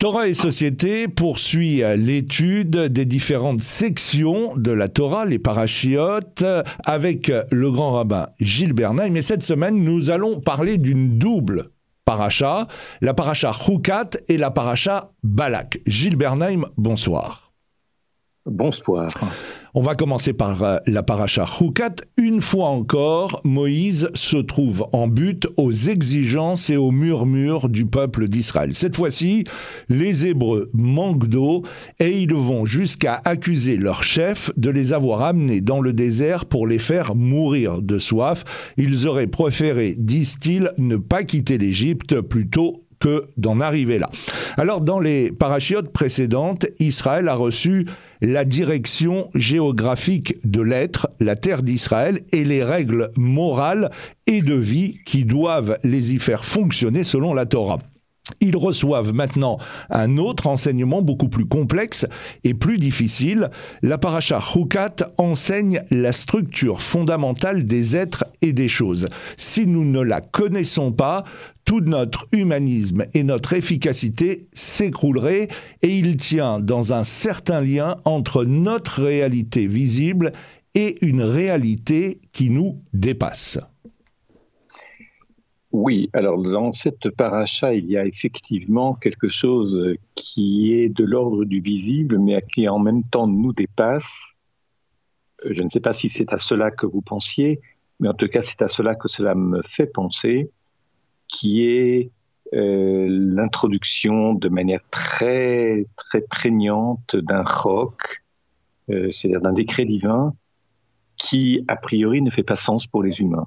Torah et Société poursuit l'étude des différentes sections de la Torah, les parachiotes, avec le grand rabbin Gilles Bernay. Mais cette semaine, nous allons parler d'une double paracha, la paracha Choukat et la paracha Balak. Gilles Bernheim, bonsoir. Bonsoir. On va commencer par euh, la paracha Choukat. Une fois encore, Moïse se trouve en but aux exigences et aux murmures du peuple d'Israël. Cette fois-ci, les Hébreux manquent d'eau et ils vont jusqu'à accuser leur chef de les avoir amenés dans le désert pour les faire mourir de soif. Ils auraient préféré, disent-ils, ne pas quitter l'Égypte plutôt que d'en arriver là. Alors dans les parachiotes précédentes, Israël a reçu la direction géographique de l'être, la terre d'Israël, et les règles morales et de vie qui doivent les y faire fonctionner selon la Torah. Ils reçoivent maintenant un autre enseignement beaucoup plus complexe et plus difficile. La paracha Hukat enseigne la structure fondamentale des êtres et des choses. Si nous ne la connaissons pas, tout notre humanisme et notre efficacité s'écrouleraient et il tient dans un certain lien entre notre réalité visible et une réalité qui nous dépasse. Oui, alors dans cette paracha, il y a effectivement quelque chose qui est de l'ordre du visible, mais qui en même temps nous dépasse. Je ne sais pas si c'est à cela que vous pensiez, mais en tout cas c'est à cela que cela me fait penser, qui est euh, l'introduction de manière très très prégnante d'un roc, euh, c'est-à-dire d'un décret divin, qui a priori ne fait pas sens pour les humains.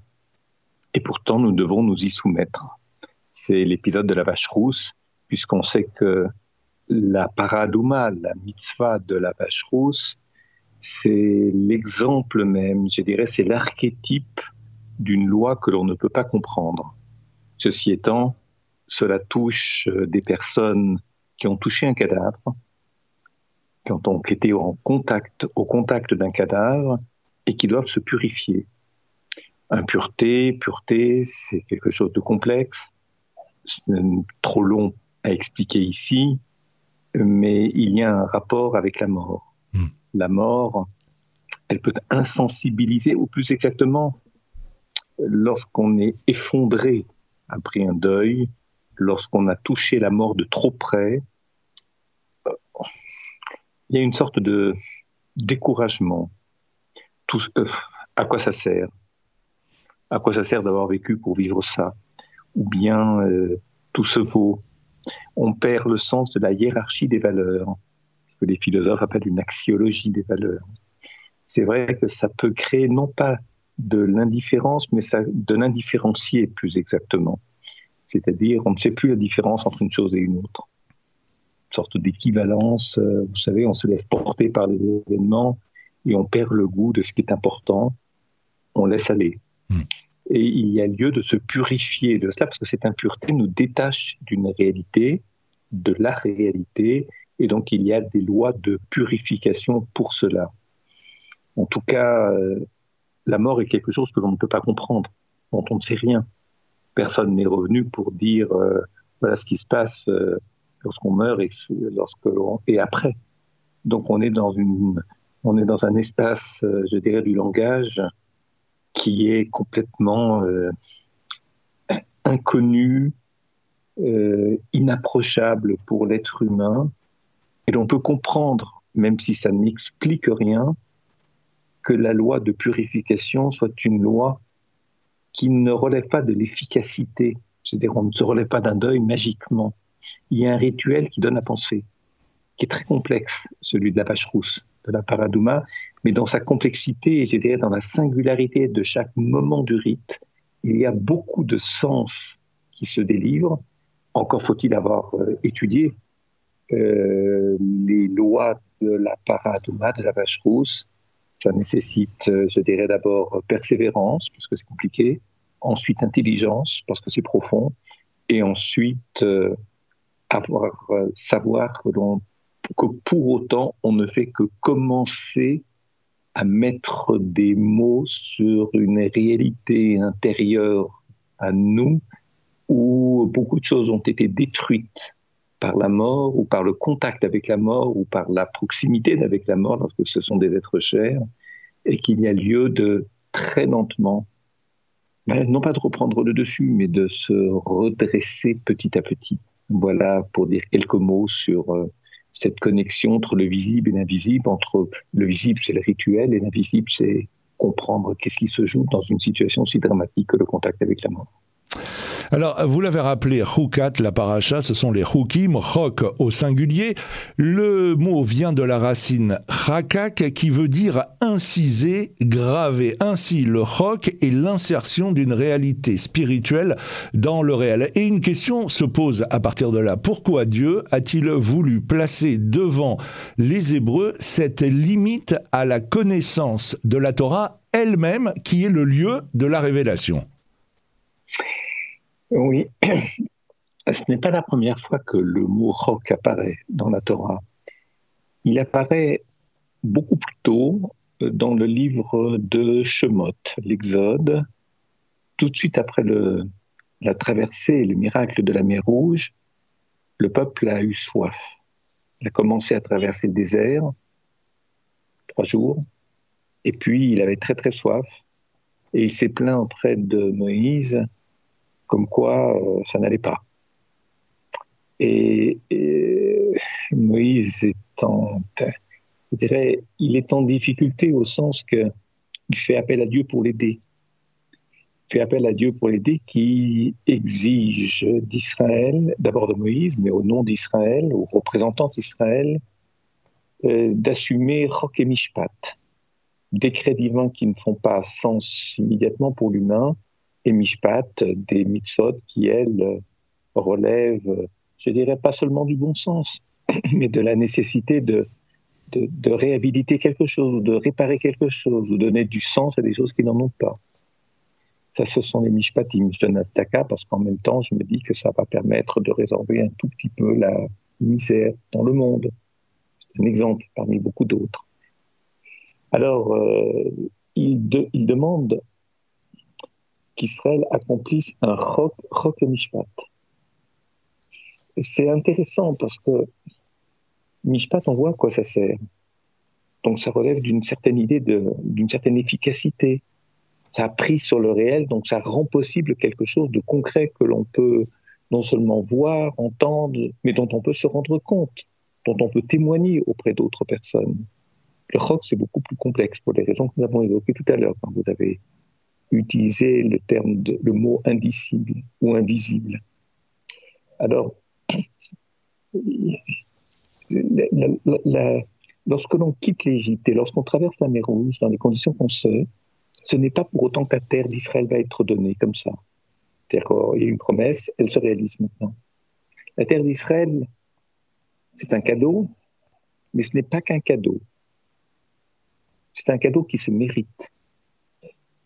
Et pourtant, nous devons nous y soumettre. C'est l'épisode de la vache rousse, puisqu'on sait que la paradouma, la mitzvah de la vache rousse, c'est l'exemple même, je dirais, c'est l'archétype d'une loi que l'on ne peut pas comprendre. Ceci étant, cela touche euh, des personnes qui ont touché un cadavre, qui ont été en contact, au contact d'un cadavre et qui doivent se purifier. Impureté, pureté, c'est quelque chose de complexe, c'est trop long à expliquer ici, mais il y a un rapport avec la mort. Hmm. La mort, elle peut insensibiliser, ou plus exactement, lorsqu'on est effondré après un deuil, lorsqu'on a touché la mort de trop près, il y a une sorte de découragement. Tout, euh, à quoi ça sert? À quoi ça sert d'avoir vécu pour vivre ça? Ou bien euh, tout se vaut. On perd le sens de la hiérarchie des valeurs, ce que les philosophes appellent une axiologie des valeurs. C'est vrai que ça peut créer non pas de l'indifférence, mais ça, de l'indifférencier plus exactement. C'est-à-dire, on ne sait plus la différence entre une chose et une autre. Une sorte d'équivalence, euh, vous savez, on se laisse porter par les événements et on perd le goût de ce qui est important. On laisse aller. Hmm. Et il y a lieu de se purifier de cela, parce que cette impureté nous détache d'une réalité, de la réalité, et donc il y a des lois de purification pour cela. En tout cas, euh, la mort est quelque chose que l'on ne peut pas comprendre, dont on ne sait rien. Personne n'est revenu pour dire euh, voilà ce qui se passe euh, lorsqu'on meurt et, lorsque et après. Donc on est dans une, on est dans un espace, je dirais, du langage qui est complètement euh, inconnu, euh, inapprochable pour l'être humain, et l'on peut comprendre, même si ça n'explique rien, que la loi de purification soit une loi qui ne relève pas de l'efficacité, c'est-à-dire on ne se relève pas d'un deuil magiquement. Il y a un rituel qui donne à penser, qui est très complexe, celui de la vache rousse de la paradouma, mais dans sa complexité et je dirais dans la singularité de chaque moment du rite, il y a beaucoup de sens qui se délivrent. Encore faut-il avoir euh, étudié euh, les lois de la paradouma, de la vache rousse. Ça nécessite, euh, je dirais d'abord persévérance, parce que c'est compliqué, ensuite intelligence, parce que c'est profond, et ensuite avoir, savoir que l'on que pour autant, on ne fait que commencer à mettre des mots sur une réalité intérieure à nous où beaucoup de choses ont été détruites par la mort ou par le contact avec la mort ou par la proximité avec la mort lorsque ce sont des êtres chers et qu'il y a lieu de très lentement, ben, non pas de reprendre le dessus, mais de se redresser petit à petit. Voilà pour dire quelques mots sur euh, cette connexion entre le visible et l'invisible, entre le visible c'est le rituel et l'invisible c'est comprendre qu'est-ce qui se joue dans une situation si dramatique que le contact avec la mort. Alors, vous l'avez rappelé, Hukat, la paracha, ce sont les Hukim, Chok au singulier. Le mot vient de la racine Chakak qui veut dire inciser, graver. Ainsi, le Chok est l'insertion d'une réalité spirituelle dans le réel. Et une question se pose à partir de là. Pourquoi Dieu a-t-il voulu placer devant les Hébreux cette limite à la connaissance de la Torah elle-même qui est le lieu de la révélation? Oui, ce n'est pas la première fois que le mot roc apparaît dans la Torah. Il apparaît beaucoup plus tôt dans le livre de Shemot, l'Exode, tout de suite après la traversée et le miracle de la mer Rouge, le peuple a eu soif. Il a commencé à traverser le désert, trois jours, et puis il avait très très soif, et il s'est plaint auprès de Moïse comme quoi euh, ça n'allait pas. Et, Moïse est en, difficulté au sens que il fait appel à Dieu pour l'aider. Il fait appel à Dieu pour l'aider qui exige d'Israël, d'abord de Moïse, mais au nom d'Israël, aux représentants d'Israël, euh, d'assumer Roch et Mishpat, décrets divins qui ne font pas sens immédiatement pour l'humain, et Mishpat, des mitzvot qui, elles, relèvent, je dirais pas seulement du bon sens, mais de la nécessité de, de, réhabiliter quelque chose, de réparer quelque chose, ou donner du sens à des choses qui n'en ont pas. Ça, ce sont les mishpatim. Je donne parce qu'en même temps, je me dis que ça va permettre de résorber un tout petit peu la misère dans le monde. C'est un exemple parmi beaucoup d'autres. Alors, euh, il, il demande qu'Israël accomplisse un Chok, Chok Mishpat. C'est intéressant parce que Mishpat, on voit à quoi ça sert. Donc ça relève d'une certaine idée, d'une certaine efficacité. Ça a pris sur le réel, donc ça rend possible quelque chose de concret que l'on peut non seulement voir, entendre, mais dont on peut se rendre compte, dont on peut témoigner auprès d'autres personnes. Le rock, c'est beaucoup plus complexe pour les raisons que nous avons évoquées tout à l'heure quand vous avez utiliser le terme de, le mot indicible ou invisible. Alors, lorsque l'on quitte l'Égypte et lorsqu'on traverse la mer Rouge dans les conditions qu'on sait, ce n'est pas pour autant que la terre d'Israël va être donnée comme ça. C'est-à-dire y a une promesse, elle se réalise maintenant. La terre d'Israël, c'est un cadeau, mais ce n'est pas qu'un cadeau. C'est un cadeau qui se mérite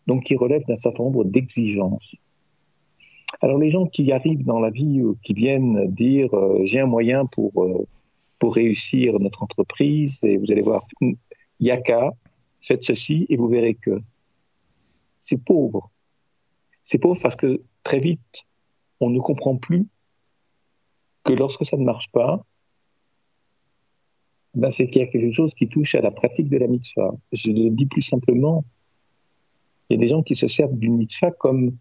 donc qui relève d'un certain nombre d'exigences. Alors les gens qui arrivent dans la vie, ou qui viennent dire euh, j'ai un moyen pour, euh, pour réussir notre entreprise, et vous allez voir, Yaka, faites ceci et vous verrez que c'est pauvre. C'est pauvre parce que très vite, on ne comprend plus que lorsque ça ne marche pas, ben c'est qu'il y a quelque chose qui touche à la pratique de la mitzvah. Je le dis plus simplement, il y a des gens qui se servent d'une mitzvah comme,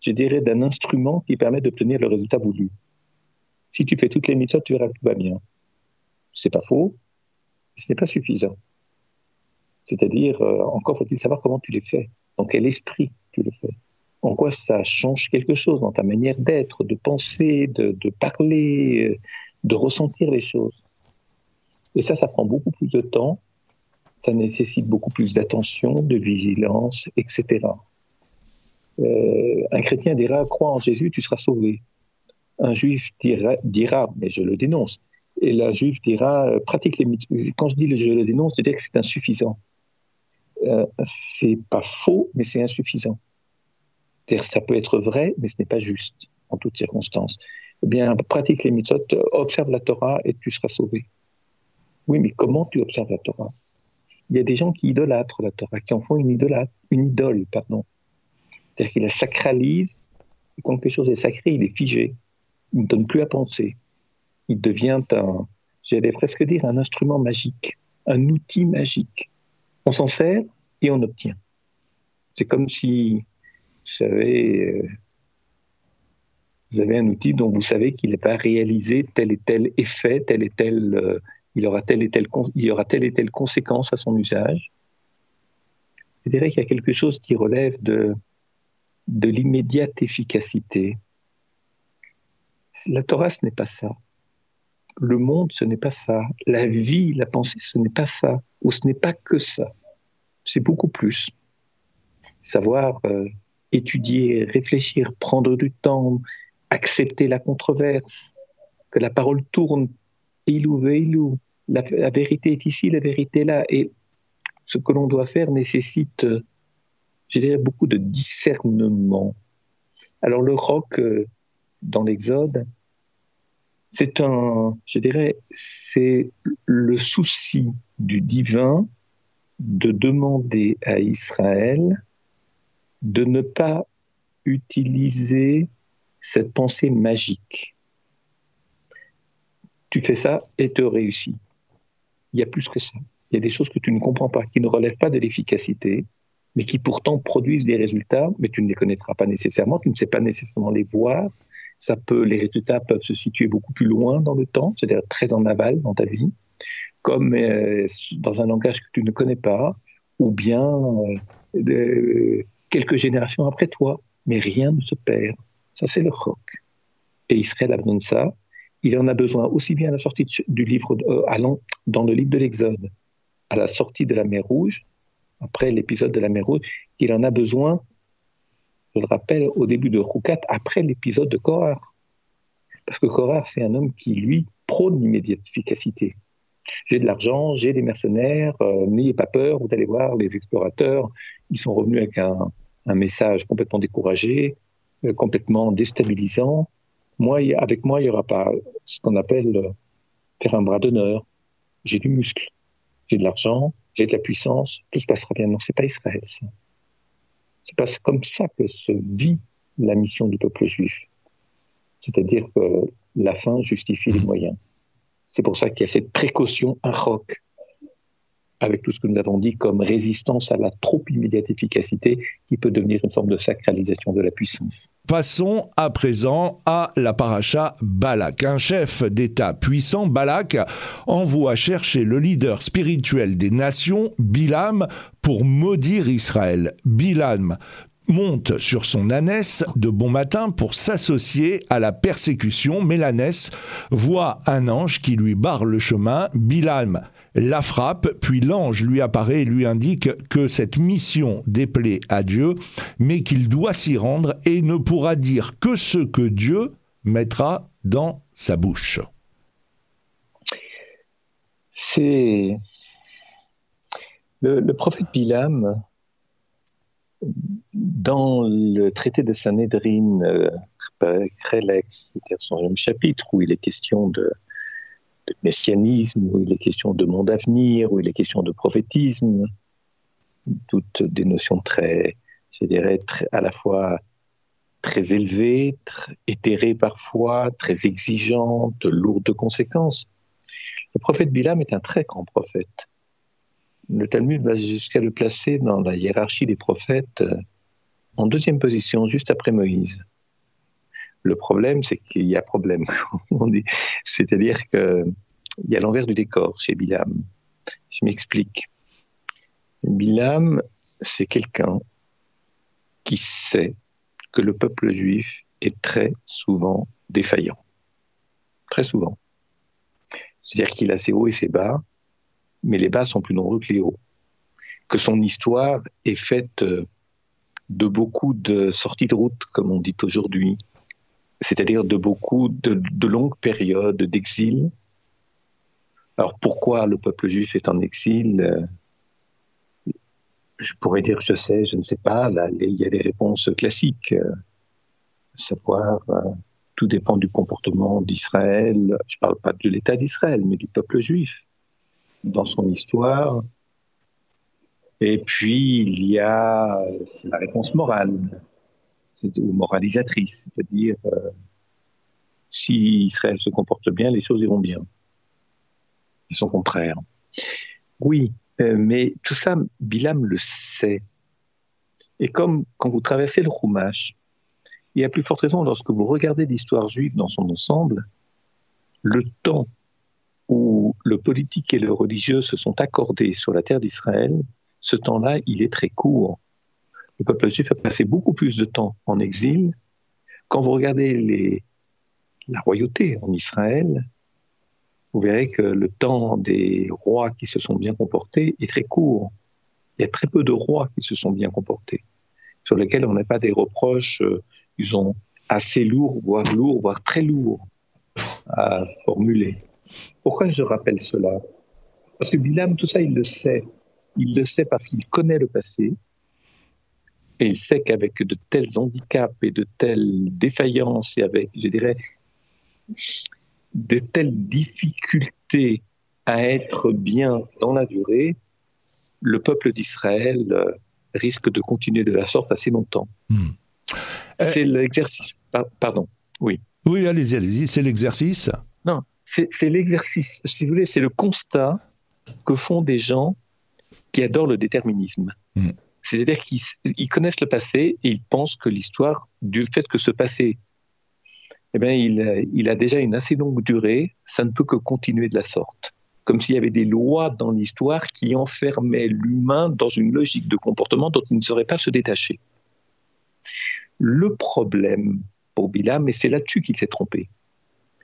je dirais, d'un instrument qui permet d'obtenir le résultat voulu. Si tu fais toutes les mitzvahs, tu verras que tout va bien. C'est pas faux, mais ce n'est pas suffisant. C'est-à-dire, euh, encore faut-il savoir comment tu les fais, dans quel esprit tu les fais, en quoi ça change quelque chose dans ta manière d'être, de penser, de, de parler, euh, de ressentir les choses. Et ça, ça prend beaucoup plus de temps ça nécessite beaucoup plus d'attention, de vigilance, etc. Euh, un chrétien dira crois en Jésus, tu seras sauvé. Un juif dira, mais je le dénonce, et la juif dira pratique les Quand je dis je le dénonce, je veux dire que c'est insuffisant. Euh, c'est pas faux, mais c'est insuffisant. C'est-à-dire ça peut être vrai, mais ce n'est pas juste en toutes circonstances. Eh bien, pratique les mitzvot, observe la Torah et tu seras sauvé. Oui, mais comment tu observes la Torah? Il y a des gens qui idolâtrent la Torah, qui en font une, une idole. pardon. C'est-à-dire qu'ils la sacralisent, quand quelque chose est sacré, il est figé. Il ne donne plus à penser. il devient un, j'allais presque dire, un instrument magique, un outil magique. On s'en sert et on obtient. C'est comme si, vous savez, euh, vous avez un outil dont vous savez qu'il n'est pas réalisé tel et tel effet, tel et tel, euh, il aura telle et telle, il y aura telle et telle conséquence à son usage. Je dirais qu'il y a quelque chose qui relève de, de l'immédiate efficacité. La Torah, ce n'est pas ça. Le monde, ce n'est pas ça. La vie, la pensée, ce n'est pas ça. Ou ce n'est pas que ça. C'est beaucoup plus. Savoir euh, étudier, réfléchir, prendre du temps, accepter la controverse, que la parole tourne, ilou veilou, la, la vérité est ici, la vérité est là. Et ce que l'on doit faire nécessite, je dirais, beaucoup de discernement. Alors le roc euh, dans l'Exode, c'est un, je dirais, c'est le souci du divin de demander à Israël de ne pas utiliser cette pensée magique. Tu fais ça et te réussis. Il y a plus que ça. Il y a des choses que tu ne comprends pas, qui ne relèvent pas de l'efficacité, mais qui pourtant produisent des résultats, mais tu ne les connaîtras pas nécessairement, tu ne sais pas nécessairement les voir. Ça peut, les résultats peuvent se situer beaucoup plus loin dans le temps, c'est-à-dire très en aval dans ta vie, comme euh, dans un langage que tu ne connais pas, ou bien euh, quelques générations après toi, mais rien ne se perd. Ça, c'est le roc. Et Israël a besoin de ça. Il en a besoin aussi bien à la sortie du livre, euh, allant dans le livre de l'Exode, à la sortie de la mer Rouge, après l'épisode de la mer Rouge, il en a besoin, je le rappelle, au début de Roukat, après l'épisode de Korah. Parce que Korah, c'est un homme qui, lui, prône l'immédiate efficacité. J'ai de l'argent, j'ai des mercenaires, euh, n'ayez pas peur, vous allez voir, les explorateurs, ils sont revenus avec un, message complètement découragé, euh, complètement déstabilisant. Moi, avec moi, il n'y aura pas ce qu'on appelle euh, faire un bras d'honneur. J'ai du muscle, j'ai de l'argent, j'ai de la puissance, tout se passera bien. Non, c'est pas Israël, ça. C'est pas comme ça que se vit la mission du peuple juif. C'est-à-dire que la fin justifie les moyens. C'est pour ça qu'il y a cette précaution un roc avec tout ce que nous avons dit comme résistance à la trop immédiate efficacité qui peut devenir une forme de sacralisation de la puissance. Passons à présent à la paracha Balak. Un chef d'État puissant, Balak, envoie chercher le leader spirituel des nations, Bilam, pour maudire Israël. Bilam monte sur son ânesse de bon matin pour s'associer à la persécution, mais l'ânesse voit un ange qui lui barre le chemin. Bilam la frappe, puis l'ange lui apparaît et lui indique que cette mission déplaît à Dieu, mais qu'il doit s'y rendre et ne pourra dire que ce que Dieu mettra dans sa bouche. C'est le, prophète Bilam, dans le traité de Sanhedrin, euh, c'est-à-dire son chapitre où il est question de, messianisme, où il est question de monde à venir, où il est question de prophétisme, toutes des notions très, je dirais, très, à la fois très élevées, très éthérées parfois, très exigeantes, lourdes de conséquences. Le prophète Bilam est un très grand prophète. Le Talmud va jusqu'à le placer dans la hiérarchie des prophètes euh, en deuxième position, juste après Moïse. Le problème, c'est qu'il y a problème. C'est-à-dire qu'il y a l'envers du décor chez Bilam. Je m'explique. Bilam, c'est quelqu'un qui sait que le peuple juif est très souvent défaillant. Très souvent. C'est-à-dire qu'il a ses hauts et ses bas, mais les bas sont plus nombreux que les hauts. Que son histoire est faite de beaucoup de sorties de route, comme on dit aujourd'hui, c'est-à-dire de beaucoup de, longues périodes d'exil. Alors pourquoi le peuple juif est en exil euh, Je pourrais dire je sais, je ne sais pas. Là, il y a des réponses classiques, euh, savoir euh, tout dépend du comportement d'Israël. Je ne parle pas de l'État d'Israël, mais du peuple juif dans son histoire. Et puis il y a la réponse morale ou moralisatrice, c'est-à-dire euh, si Israël se comporte bien, les choses iront bien. Et son contraire. Oui, euh, mais tout ça, Bilam le sait. Et comme quand vous traversez le Chumash, y a plus forte raison, lorsque vous regardez l'histoire juive dans son ensemble, le temps où le politique et le religieux se sont accordés sur la terre d'Israël, ce temps-là, il est très court. Le peuple juif a passé beaucoup plus de temps en exil. Quand vous regardez la royauté en Israël, vous verrez que le temps des rois qui se sont bien comportés est très court. Il y a très peu de rois qui se sont bien comportés, sur lesquels on n'a pas des reproches, euh, ils ont assez lourds, voire lourds, voire très lourds à formuler. Pourquoi je rappelle cela? Parce que Bilam, tout ça, il le sait. Il le sait parce qu'il connaît le passé. Et il sait qu'avec de tels handicaps et de telles défaillances et avec, je dirais, de telles difficultés à être bien dans la durée, le peuple d'Israël euh, risque de continuer de la sorte assez longtemps. Hmm. C'est l'exercice. Pardon, oui. Oui, allez-y, allez-y, c'est l'exercice. Non, c'est l'exercice. Si vous voulez, c'est le constat que font des gens qui adorent le déterminisme. Hmm. C'est-à-dire qu'ils connaissent le passé et ils pensent que l'histoire, du fait que ce passé, eh bien, il, a déjà une assez longue durée, ça ne peut que continuer de la sorte. Comme s'il y avait des lois dans l'histoire qui enfermaient l'humain dans une logique de comportement dont il ne saurait pas se détacher. Le problème pour Bilam, et c'est là-dessus qu'il s'est trompé,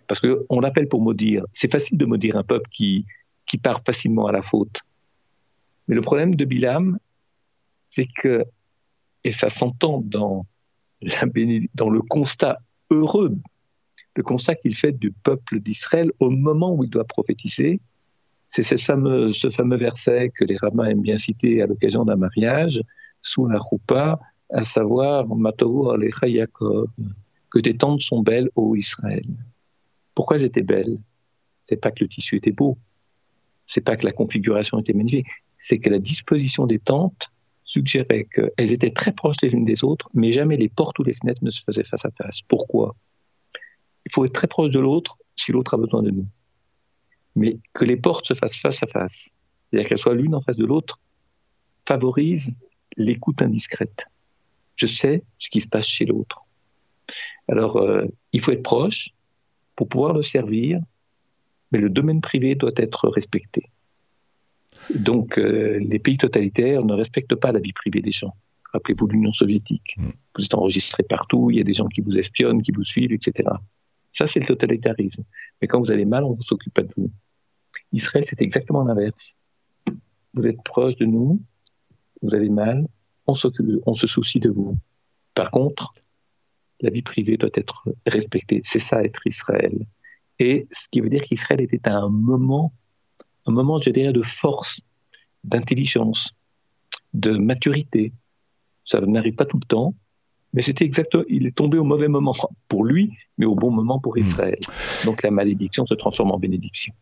parce qu'on l'appelle pour maudire. C'est facile de maudire un peuple qui, qui part facilement à la faute. Mais le problème de Bilam, c'est que, et ça s'entend dans, le constat heureux, le constat qu'il fait du peuple d'Israël au moment où il doit prophétiser, c'est ce fameux, ce fameux verset que les rabbins aiment bien citer à l'occasion d'un mariage, sous la roupa, à savoir que tes tentes sont belles, ô Israël. Pourquoi elles étaient belles? C'est pas que le tissu était beau, c'est pas que la configuration était magnifique, c'est que la disposition des tentes suggérait qu'elles étaient très proches les unes des autres, mais jamais les portes ou les fenêtres ne se faisaient face à face. Pourquoi? Il faut être très proche de l'autre si l'autre a besoin de nous. Mais que les portes se fassent face à face, c'est-à-dire qu'elles soient l'une en face de l'autre, favorise l'écoute indiscrète. Je sais ce qui se passe chez l'autre. Alors, euh, il faut être proche, pour pouvoir le servir, mais le domaine privé doit être respecté. Donc, euh, les pays totalitaires ne respectent pas la vie privée des gens. Rappelez-vous l'Union soviétique. Mm. Vous êtes enregistré partout, il y a des gens qui vous espionnent, qui vous suivent, etc. Ça, c'est le totalitarisme. Mais quand vous allez mal, on ne s'occupe pas de vous. Israël, c'est exactement l'inverse. Vous êtes proche de nous, vous allez mal, on, on se soucie de vous. Par contre, la vie privée doit être respectée. C'est ça être Israël. Et ce qui veut dire qu'Israël était à un moment, un moment, je dirais, de force, d'intelligence, de maturité. Ça n'arrive pas tout le temps, mais c'était exactement, il est tombé au mauvais moment pour lui, mais au bon moment pour hmm. Israël. Donc la malédiction se transforme en bénédiction.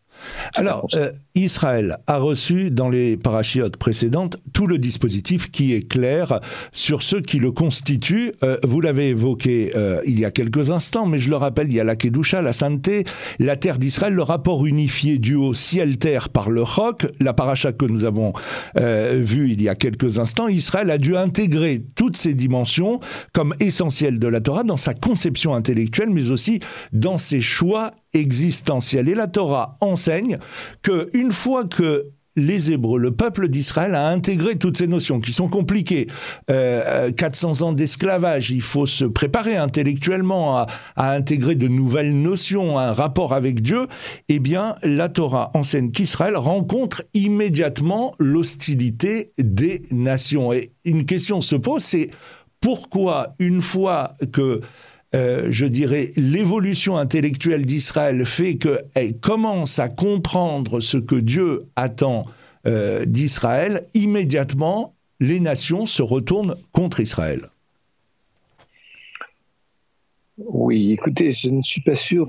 Alors, euh, Israël a reçu dans les parachiotes précédentes tout le dispositif qui est clair sur ce qui le constitue. Euh, vous l'avez évoqué euh, il y a quelques instants, mais je le rappelle, il y a la Kedusha, la sainteté, la terre d'Israël, le rapport unifié du haut ciel-terre par le roc, la paracha que nous avons vu il y a quelques instants. Israël a dû intégrer toutes ces dimensions comme essentielles de la Torah dans sa conception intellectuelle, mais aussi dans ses choix existentiels. Et la Torah enseigne que une fois que les Hébreux, le peuple d'Israël a intégré toutes ces notions qui sont compliquées. 400 euh, ans d'esclavage, il faut se préparer intellectuellement à, intégrer de nouvelles notions, un rapport avec Dieu. Eh bien, la Torah enseigne qu'Israël rencontre immédiatement l'hostilité des nations. Et une question se pose, c'est pourquoi une fois que euh, je dirais, l'évolution intellectuelle d'Israël fait qu'elle commence à comprendre ce que Dieu attend euh, d'Israël, immédiatement, les nations se retournent contre Israël. Oui, écoutez, je ne suis pas sûr.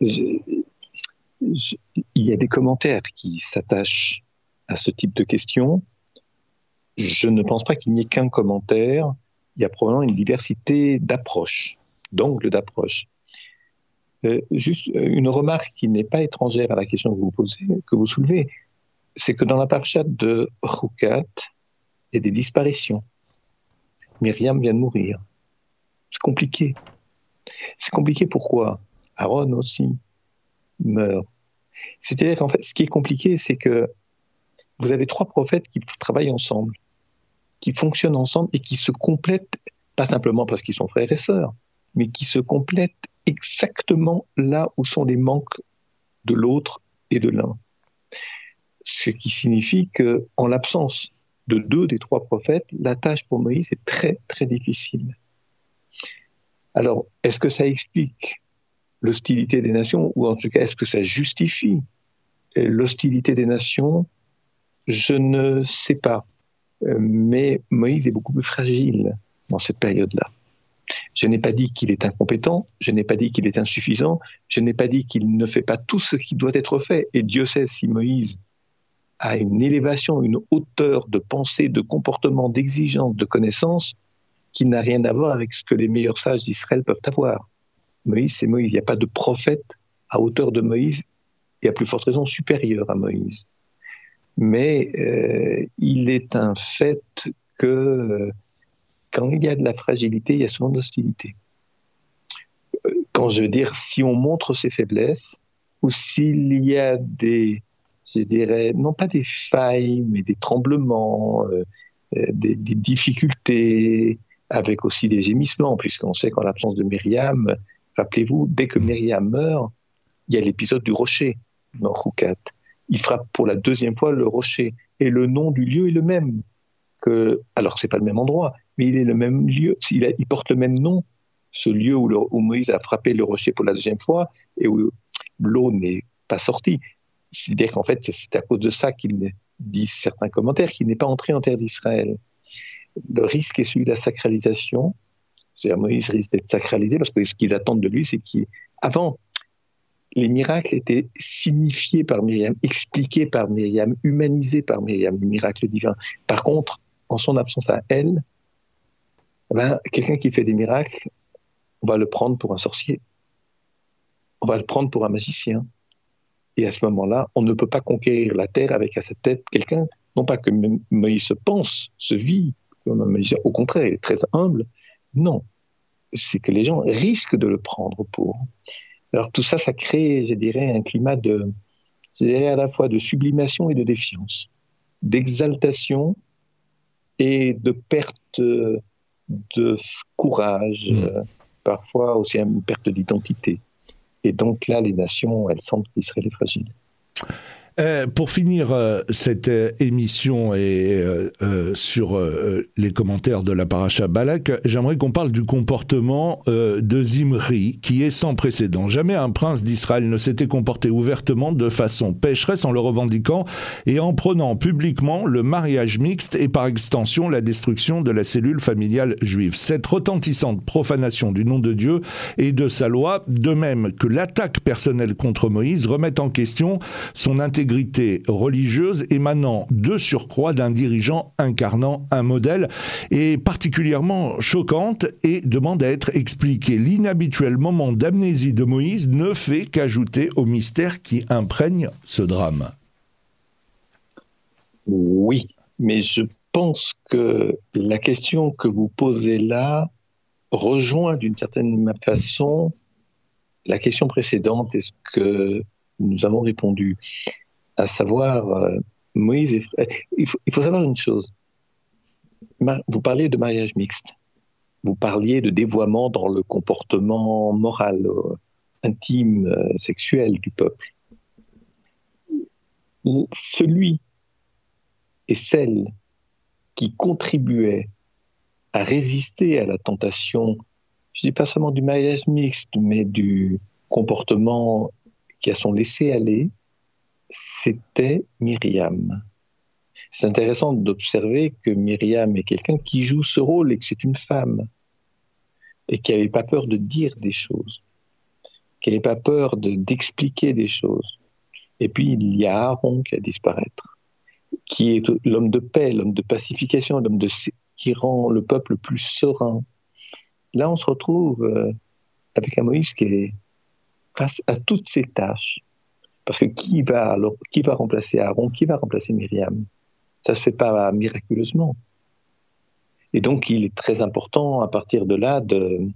il y a des commentaires qui s'attachent à ce type de questions. Je ne pense pas qu'il n'y ait qu'un commentaire. Il y a probablement une diversité d'approches d'angle d'approche. Euh, juste une remarque qui n'est pas étrangère à la question que vous posez, que vous soulevez, c'est que dans la parchat de Rukat, il y a des disparitions. Myriam vient de mourir. C'est compliqué. C'est compliqué pourquoi? Aaron aussi meurt. C'est-à-dire qu'en fait, ce qui est compliqué, c'est que vous avez trois prophètes qui travaillent ensemble, qui fonctionnent ensemble et qui se complètent, pas simplement parce qu'ils sont frères et sœurs, mais qui se complètent exactement là où sont les manques de l'autre et de l'un. Ce qui signifie que, en l'absence de deux des trois prophètes, la tâche pour Moïse est très très difficile. Alors, est-ce que ça explique l'hostilité des nations, ou en tout cas, est-ce que ça justifie l'hostilité des nations? Je ne sais pas. Euh, mais Moïse est beaucoup plus fragile dans cette période-là. Je n'ai pas dit qu'il est incompétent, je n'ai pas dit qu'il est insuffisant, je n'ai pas dit qu'il ne fait pas tout ce qui doit être fait. Et Dieu sait si Moïse a une élévation, une hauteur de pensée, de comportement, d'exigence, de connaissance qui n'a rien à voir avec ce que les meilleurs sages d'Israël peuvent avoir. Moïse, c'est Moïse. Il n'y a pas de prophète à hauteur de Moïse et à plus forte raison supérieur à Moïse. Mais euh, il est un fait que quand il y a de la fragilité, il y a souvent de l'hostilité. Euh, quand je veux dire, si on montre ses faiblesses, ou s'il y a des, je dirais, non pas des failles, mais des tremblements, des, des, difficultés, avec aussi des gémissements, puisqu'on sait qu'en l'absence de Myriam, rappelez-vous, dès que Myriam meurt, il y a l'épisode du rocher dans Roukat. Il frappe pour la deuxième fois le rocher, et le nom du lieu est le même. Que, alors, c'est pas le même endroit, mais il est le même lieu. Il, porte le même nom, ce lieu où, Moïse a frappé le rocher pour la deuxième fois et où l'eau n'est pas sortie. C'est-à-dire qu'en fait, c'est à cause de ça qu'il disent certains commentaires qu'il n'est pas entré en terre d'Israël le risque est celui de la sacralisation. C'est-à-dire Moïse risque d'être sacralisé parce que ce qu'ils attendent de lui, c'est qu'avant, les miracles étaient signifiés par Myriam, expliqués par Myriam, humanisés par Myriam, le miracle divin. Par contre, en son absence à elle, eh ben, quelqu'un qui fait des miracles, on va le prendre pour un sorcier. On va le prendre pour un magicien. Et à ce moment-là, on ne peut pas conquérir la terre avec à sa tête quelqu'un, non pas que Moïse se pense, se vit, au contraire, il est très humble. Non, c'est que les gens risquent de le prendre pour. Alors tout ça, ça crée, je dirais, un climat de, à la fois de sublimation et de défiance, d'exaltation et de perte de courage, mmh. euh, parfois aussi une perte d'identité. Et donc là, les nations, elles sentent qu'Israël est fragile. Euh, pour finir euh, cette euh, émission et sur les commentaires de la paracha Balak, j'aimerais qu'on parle du comportement de Zimri, qui est sans précédent. Jamais un prince d'Israël ne s'était comporté ouvertement de façon pécheresse en le revendiquant et en prenant publiquement le mariage mixte et par extension la destruction de la cellule familiale juive. Cette retentissante profanation du nom de Dieu et de sa loi, de même que l'attaque personnelle contre Moïse, remet en question son intégrité religieuse émanant de surcroît d'un dirigeant incarnant un modèle est particulièrement choquante et demande à être expliquée. L'inhabituel moment d'amnésie de Moïse ne fait qu'ajouter au mystère qui imprègne ce drame. Oui, mais je pense que la question que vous posez là rejoint d'une certaine façon la question précédente et ce que nous avons répondu à savoir euh, Moïse et il faut, il faut, savoir une chose. Vous parliez de mariage mixte. Vous parliez de dévoiement dans le comportement moral, euh, intime, euh, sexuel du peuple. Celui et celle qui contribuait à résister à la tentation, je ne dis pas seulement du mariage mixte, mais du comportement qui a son laisser aller, c'était Myriam. C'est intéressant d'observer que Myriam est quelqu'un qui joue ce rôle et que c'est une femme et qui n'avait pas peur de dire des choses, qui n'avait pas peur d'expliquer des choses. Et puis il y a Aaron qui a disparaître, qui est l'homme de paix, l'homme de pacification, l'homme de qui rend le peuple plus serein. Là, on se retrouve euh, avec un Moïse qui est face à toutes ces tâches. Parce que qui va alors, qui va remplacer Aaron, qui va remplacer Myriam? Ça se fait pas miraculeusement. Et donc, il est très important à partir de là de,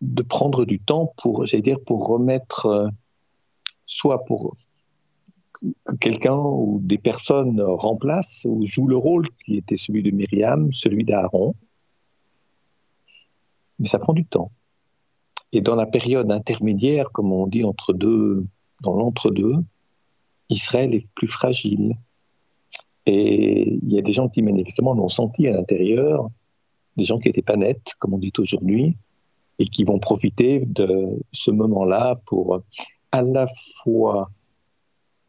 de prendre du temps pour, j'allais dire, pour remettre, euh, soit pour que quelqu'un ou des personnes remplacent ou jouent le rôle qui était celui de Myriam, celui d'Aaron. Mais ça prend du temps. Et dans la période intermédiaire, comme on dit entre deux, dans l'entre-deux, Israël est plus fragile. Et il y a des gens qui manifestement l'ont senti à l'intérieur, des gens qui n'étaient pas nets, comme on dit aujourd'hui, et qui vont profiter de ce moment-là pour à la fois,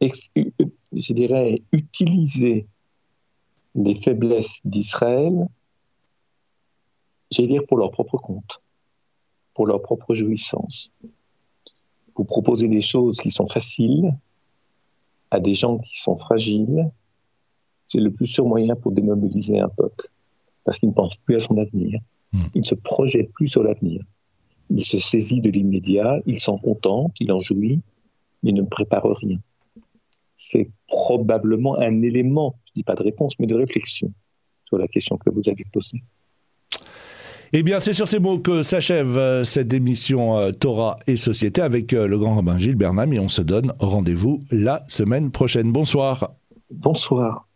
je dirais, utiliser les faiblesses d'Israël, j'allais dire pour leur propre compte, pour leur propre jouissance. Vous proposez des choses qui sont faciles à des gens qui sont fragiles, c'est le plus sûr moyen pour démobiliser un peuple, parce qu'il ne pense plus à son avenir, hmm. il ne se projette plus sur l'avenir il se saisit de l'immédiat, il s'en contente, il en jouit, mais ne prépare rien. C'est probablement un élément, je ne dis pas de réponse, mais de réflexion sur la question que vous avez posée. Eh bien, c'est sur ces mots que s'achève euh, cette émission euh, Torah et Société avec euh, le grand rabbin Gilles Bernam et on se donne rendez-vous la semaine prochaine. Bonsoir. Bonsoir.